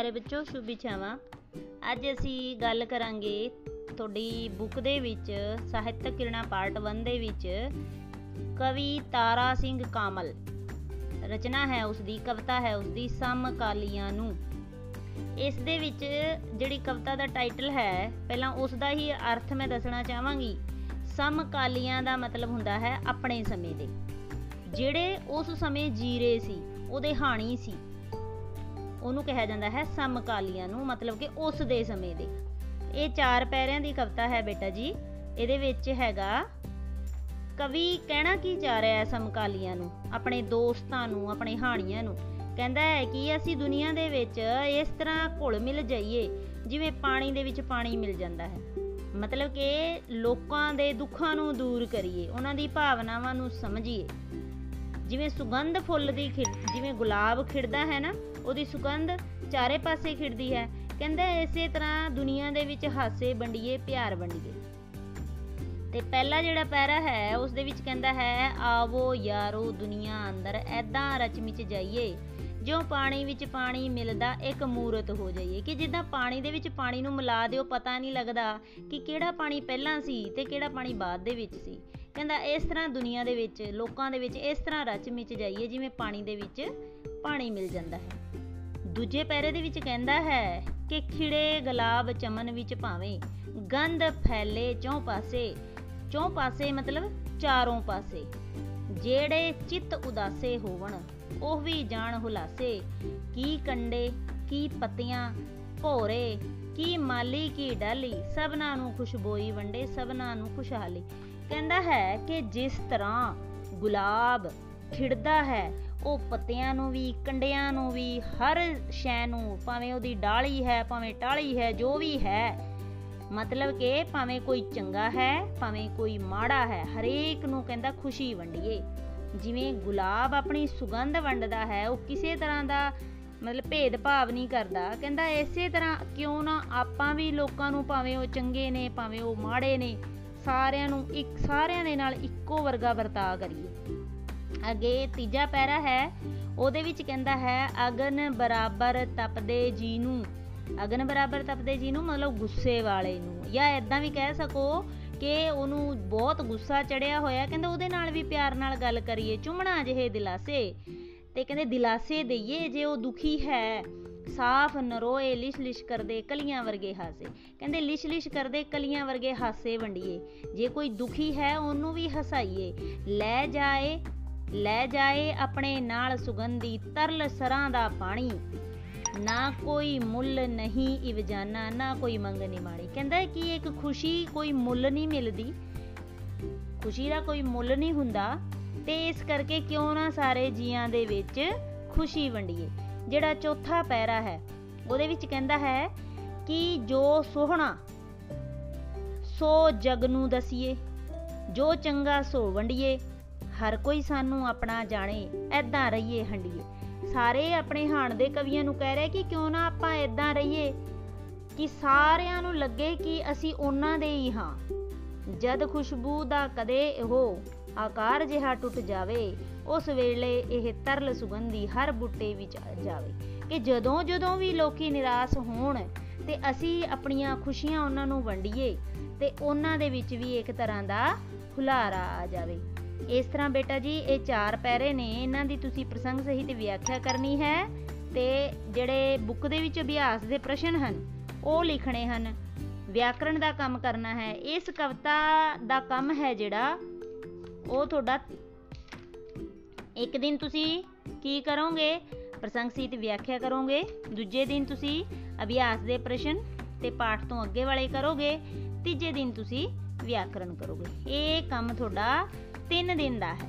ਪਿਆਰੇ ਬੱਚੋ ਸ਼ੁਭ ਇਛਾਵਾਂ ਅੱਜ ਅਸੀਂ ਗੱਲ ਕਰਾਂਗੇ ਤੁਹਾਡੀ ਬੁੱਕ ਦੇ ਵਿੱਚ, ਸਾਹਿਤਕ ਕਿਰਣਾ ਪਾਰਟ 1 ਦੇ ਵਿੱਚ, ਕਵੀ ਤਾਰਾ ਸਿੰਘ ਕਾਮਲ। ਰਚਨਾ ਹੈ ਉਸ ਦੀ ਕਵਿਤਾ ਹੈ ਉਸ ਦੀ ਸਮਕਾਲੀਆਂ ਨੂੰ। ਇਸ ਦੇ ਵਿੱਚ ਜਿਹੜੀ ਕਵਿਤਾ ਦਾ ਟਾਈਟਲ ਹੈ, ਪਹਿਲਾਂ ਉਸ ਦਾ ਹੀ ਅਰਥ ਮੈਂ ਦੱਸਣਾ ਚਾਹਾਂਗੀ। ਸਮਕਾਲੀਆਂ ਦਾ ਮਤਲਬ ਹੁੰਦਾ ਹੈ ਆਪਣੇ ਸਮੇਂ ਦੇ। ਜਿਹੜੇ ਉਸ ਸਮੇਂ ਜੀ ਰਹੇ ਸੀ, ਉਹਦੇ ਹਾਣੀ ਸੀ। ਉਹਨੂੰ ਕਿਹਾ ਜਾਂਦਾ ਹੈ ਸਮਕਾਲੀਆਂ ਨੂੰ, ਮਤਲਬ ਕਿ ਉਸ ਦੇ ਸਮੇਂ ਦੇ। ਇਹ ਚਾਰ ਪੈਰਿਆਂ ਦੀ ਕਵਿਤਾ ਹੈ ਬੇਟਾ ਜੀ। ਇਹਦੇ ਵਿੱਚ ਹੈਗਾ, ਕਵੀ ਕਹਿਣਾ ਕੀ ਚਾਹ ਰਿਹਾ ਹੈ ਸਮਕਾਲੀਆਂ ਨੂੰ, ਆਪਣੇ ਦੋਸਤਾਂ ਨੂੰ, ਆਪਣੇ ਹਾਣੀਆਂ ਨੂੰ। ਕਹਿੰਦਾ ਹੈ ਕਿ ਅਸੀਂ ਦੁਨੀਆ ਦੇ ਵਿੱਚ ਇਸ ਤਰ੍ਹਾਂ ਘੁਲ ਮਿਲ ਜਾਈਏ, ਜਿਵੇਂ ਪਾਣੀ ਦੇ ਵਿੱਚ ਪਾਣੀ ਮਿਲ ਜਾਂਦਾ ਹੈ। ਮਤਲਬ ਕਿ ਲੋਕਾਂ ਦੇ ਦੁੱਖਾਂ ਨੂੰ ਦੂਰ ਕਰੀਏ, ਉਹਨਾਂ ਦੀ ਭਾਵਨਾਵਾਂ ਨੂੰ ਸਮਝੀਏ। ਜਿਵੇਂ ਸੁਗੰਧ ਫੁੱਲ ਦੀ ਜਿਵੇਂ ਗੁਲਾਬ ਖਿੜਦਾ ਹੈ ਨਾ ਉਹਦੀ ਸੁਗੰਧ ਚਾਰੇ ਪਾਸੇ ਖਿੜਦੀ ਹੈ। ਕਹਿੰਦਾ ਇਸੇ ਤਰ੍ਹਾਂ ਦੁਨੀਆ ਦੇ ਵਿੱਚ ਹਾਸੇ ਵੰਡੀਏ, ਪਿਆਰ ਵੰਡੀਏ। ਤੇ ਪਹਿਲਾ ਜਿਹੜਾ ਪੈਰਾ ਹੈ ਉਸ ਦੇ ਵਿੱਚ ਕਹਿੰਦਾ ਹੈ, ਆਵੋ ਯਾਰੋ ਦੁਨੀਆ ਅੰਦਰ ਐਦਾਂ ਰਚਮਿਚ ਜਾਈਏ ਜੋ ਪਾਣੀ ਵਿੱਚ ਪਾਣੀ ਮਿਲਦਾ, ਇੱਕ ਮੂਰਤ ਹੋ ਜਾਈਏ। ਕਿ ਜਿੱਦਾਂ ਪਾਣੀ ਦੇ ਵਿੱਚ ਪਾਣੀ ਨੂੰ ਮਿਲਾ ਦਿਓ, ਪਤਾ ਨਹੀਂ ਲੱਗਦਾ ਕਿ ਕਿਹੜਾ ਪਾਣੀ ਪਹਿਲਾਂ ਸੀ ਤੇ ਕਿਹੜਾ ਪਾਣੀ ਬਾਅਦ ਦੇ ਵਿੱਚ ਸੀ। ਕਹਿੰਦਾ ਇਸ ਤਰ੍ਹਾਂ ਦੁਨੀਆ ਦੇ ਵਿੱਚ, ਲੋਕਾਂ ਦੇ ਵਿੱਚ ਇਸ ਤਰ੍ਹਾਂ ਰਚ ਮਿਚ ਜਾਈਏ, ਜਿਵੇਂ ਪਾਣੀ ਦੇ ਵਿੱਚ ਪਾਣੀ ਮਿਲ ਜਾਂਦਾ ਹੈ। ਦੂਜੇ ਪੈਰੇ ਦੇ ਵਿੱਚ ਕਹਿੰਦਾ ਹੈ ਕਿ ਖਿੜੇ ਗੁਲਾਬ ਚਮਨ ਵਿੱਚ ਭਾਵੇਂ ਗੰਧ ਫੈਲੇ ਚੌਂ ਪਾਸੇ ਚੌਂ ਪਾਸੇ ਮਤਲਬ ਚਾਰੋਂ ਪਾਸੇ, ਜਿਹੜੇ ਚਿੱਤ ਉਦਾਸੇ ਹੋਵਣ, ਉਹ ਵੀ ਜਾਣ ਹੁਲਾਸੇ, ਕੀ ਕੰਡੇ, ਕੀ ਪੱਤੀਆਂ, ਭੋਰੇ, ਕੀ ਮਾਲੀ, ਕੀ ਡਾਲੀ, ਸਭਨਾ ਨੂੰ ਖੁਸ਼ਬੋਈ ਵੰਡੇ, ਸਭਨਾ ਨੂੰ ਖੁਸ਼ਹਾਲੀ। ਕਹਿੰਦਾ ਹੈ ਕਿ ਜਿਸ ਤਰ੍ਹਾਂ ਗੁਲਾਬ ਖਿੜਦਾ ਹੈ ਉਹ ਪੱਤਿਆਂ ਨੂੰ ਵੀ, ਕੰਡਿਆਂ ਨੂੰ ਵੀ, ਹਰ ਸ਼ੈ ਨੂੰ, ਭਾਵੇਂ ਉਹਦੀ ਡਾਲੀ ਹੈ, ਭਾਵੇਂ ਟਾਲੀ ਹੈ, ਜੋ ਵੀ ਹੈ। ਮਤਲਬ ਕਿ ਭਾਵੇਂ ਕੋਈ ਚੰਗਾ ਹੈ, ਭਾਵੇਂ ਕੋਈ ਮਾੜਾ ਹੈ, ਹਰੇਕ ਨੂੰ ਕਹਿੰਦਾ ਖੁਸ਼ੀ ਵੰਡੀਏ। ਜਿਵੇਂ ਗੁਲਾਬ ਆਪਣੀ ਸੁਗੰਧ ਵੰਡਦਾ ਹੈ, ਉਹ ਕਿਸੇ ਤਰ੍ਹਾਂ ਦਾ ਮਤਲਬ ਭੇਦ ਭਾਵ ਨਹੀਂ ਕਰਦਾ। ਕਹਿੰਦਾ ਇਸੇ ਤਰ੍ਹਾਂ ਕਿਉਂ ਨਾ ਆਪਾਂ ਵੀ ਲੋਕਾਂ ਨੂੰ ਭਾਵੇਂ ਉਹ ਚੰਗੇ ਨੇ, ਭਾਵੇਂ ਉਹ ਮਾੜੇ ਨੇ, ਸਾਰਿਆਂ ਨੂੰ ਇੱਕ, ਸਾਰਿਆਂ ਦੇ ਨਾਲ ਇੱਕੋ ਵਰਗਾ ਵਰਤਾਅ ਕਰੀਏ। ਅੱਗੇ ਤੀਜਾ ਪੈਰਾ ਹੈ, ਉਹਦੇ ਵਿੱਚ ਕਹਿੰਦਾ ਹੈ, ਅਗਨ ਬਰਾਬਰ ਤਪਦੇ ਜੀ ਨੂੰ ਅਗਨ ਬਰਾਬਰ ਤਪਦੇ ਜੀ ਨੂੰ ਮਤਲਬ ਗੁੱਸੇ ਵਾਲੇ ਨੂੰ। ਜਾਂ ਇਦਾਂ ਵੀ ਕਹਿ ਸਕੋ ਕਿ ਉਹਨੂੰ ਬਹੁਤ ਗੁੱਸਾ ਚੜਿਆ ਹੋਇਆ। ਕਹਿੰਦਾ ਉਹਦੇ ਨਾਲ ਵੀ ਪਿਆਰ ਨਾਲ ਗੱਲ ਕਰੀਏ, ਚੁੰਮਣਾ ਜਿਹੇ ਦਿਲਾਸੇ। ਤੇ ਕਹਿੰਦੇ ਦਿਲਾਸੇ ਦਈਏ, ਜੇ ਉਹ ਦੁਖੀ ਹੈ, ਸਾਫ਼ ਨਰੋਏ ਲਿਸ਼ ਲਿਸ਼ ਕਰਦੇ ਕਲੀਆਂ ਵਰਗੇ ਹਾਸੇ। ਕਹਿੰਦੇ ਲਿਸ਼ ਲਿਸ਼ ਕਰਦੇ ਕਲੀਆਂ ਵਰਗੇ ਹਾਸੇ ਵੰਡੀਏ। ਜੇ ਕੋਈ ਦੁਖੀ ਹੈ, ਉਹਨੂੰ ਵੀ ਹਸਾਈਏ। ਲੈ ਜਾਏ ਲੈ ਜਾਏ ਆਪਣੇ ਨਾਲ ਸੁਗੰਧੀ ਤਰਲ ਸਰਾਂ ਦਾ ਪਾਣੀ। ਨਾ ਕੋਈ ਮੁੱਲ ਨਹੀਂ ਇਵਜਾਨਾ, ਨਾ ਕੋਈ ਮੰਗਣੀ ਮਾੜੀ ਕਹਿੰਦਾ ਕਿ ਇੱਕ ਖੁਸ਼ੀ ਕੋਈ ਮੁੱਲ ਨਹੀਂ ਮਿਲਦੀ। ਖੁਸ਼ੀ ਦਾ ਕੋਈ ਮੁੱਲ ਨਹੀਂ ਹੁੰਦਾ ਤੇ ਇਸ ਕਰਕੇ ਕਿਉਂ ਨਾ ਸਾਰੇ ਜੀਆਂ ਦੇ ਵਿੱਚ ਖੁਸ਼ੀ ਵੰਡੀਏ? ਜਿਹੜਾ ਚੌਥਾ ਪੈਰਾ ਹੈ, ਉਹਦੇ ਵਿੱਚ ਕਹਿੰਦਾ ਹੈ ਕਿ ਜੋ ਸੋਹਣਾ, ਸੋ ਜਗ ਨੂੰ ਦਸੀਏ, ਜੋ ਚੰਗਾ ਸੋ ਵੰਡੀਏ ਹਰ ਕੋਈ ਸਾਨੂੰ ਆਪਣਾ ਜਾਣੇ ਐਦਾਂ ਰਹੀਏ ਹੰਡੀਏ। ਸਾਰੇ ਆਪਣੇ ਹਾਣ ਦੇ ਕਵੀਆਂ ਨੂੰ ਕਹਿ ਰਹੇ ਕਿ ਕਿਉਂ ਨਾ ਆਪਾਂ ਐਦਾਂ ਰਹੀਏ? ਕਿ ਸਾਰਿਆਂ ਨੂੰ ਲੱਗੇ ਕਿ ਅਸੀਂ ਉਹਨਾਂ ਦੇ ਹੀ ਹਾਂ। ਜਦ ਖੁਸ਼ਬੂ ਦਾ ਕਦੇ ਉਹ ਆਕਾਰ ਜਿਹਾ ਟੁੱਟ ਜਾਵੇ, ਉਸ ਵੇਲੇ ਇਹ ਤਰਲ ਸੁਗੰਧੀ ਹਰ ਬੁੱਟੇ ਵਿੱਚ ਜਾਵੇ। ਕਿ ਜਦੋਂ ਜਦੋਂ ਵੀ ਲੋਕੀ ਨਿਰਾਸ਼ ਹੋਣ ਤੇ ਅਸੀਂ ਆਪਣੀਆਂ ਖੁਸ਼ੀਆਂ ਉਹਨਾਂ ਨੂੰ ਵੰਡੀਏ, ਤੇ ਉਹਨਾਂ ਦੇ ਵਿੱਚ ਵੀ ਇੱਕ ਤਰ੍ਹਾਂ ਦਾ ਹੁਲਾਰਾ ਆ ਜਾਵੇ। ਇਸ ਤਰ੍ਹਾਂ ਬੇਟਾ ਜੀ, ਇਹ ਚਾਰ ਪੈਰੇ ਨੇ, ਇਹਨਾਂ ਦੀ ਤੁਸੀਂ ਪ੍ਰਸੰਗ ਸਹਿਤ ਵਿਆਖਿਆ ਕਰਨੀ ਹੈ ਤੇ ਜਿਹੜੇ ਬੁੱਕ ਦੇ ਵਿੱਚ ਅਭਿਆਸ ਦੇ ਪ੍ਰਸ਼ਨ ਹਨ, ਉਹ ਲਿਖਣੇ ਹਨ। ਵਿਆਕਰਣ ਦਾ ਕੰਮ ਕਰਨਾ ਹੈ। ਇਸ ਕਵਿਤਾ ਦਾ ਕੰਮ ਹੈ ਜਿਹੜਾ, ਉਹ ਤੁਹਾਡਾ ਇੱਕ ਦਿਨ ਤੁਸੀਂ ਕੀ ਕਰੋਗੇ? ਪ੍ਰਸੰਗ ਸਹਿਤ ਵਿਆਖਿਆ ਕਰੋਗੇ। ਦੂਜੇ ਦਿਨ ਤੁਸੀਂ ਅਭਿਆਸ ਦੇ ਪ੍ਰਸ਼ਨ ਤੇ ਪਾਠ ਤੋਂ ਅੱਗੇ ਵਾਲੇ ਕਰੋਗੇ। ਤੀਜੇ ਦਿਨ ਤੁਸੀਂ ਵਿਆਕਰਣ ਕਰੋਗੇ। ਇਹ ਕੰਮ ਤੁਹਾਡਾ 3 ਦਿਨ ਦਾ ਹੈ।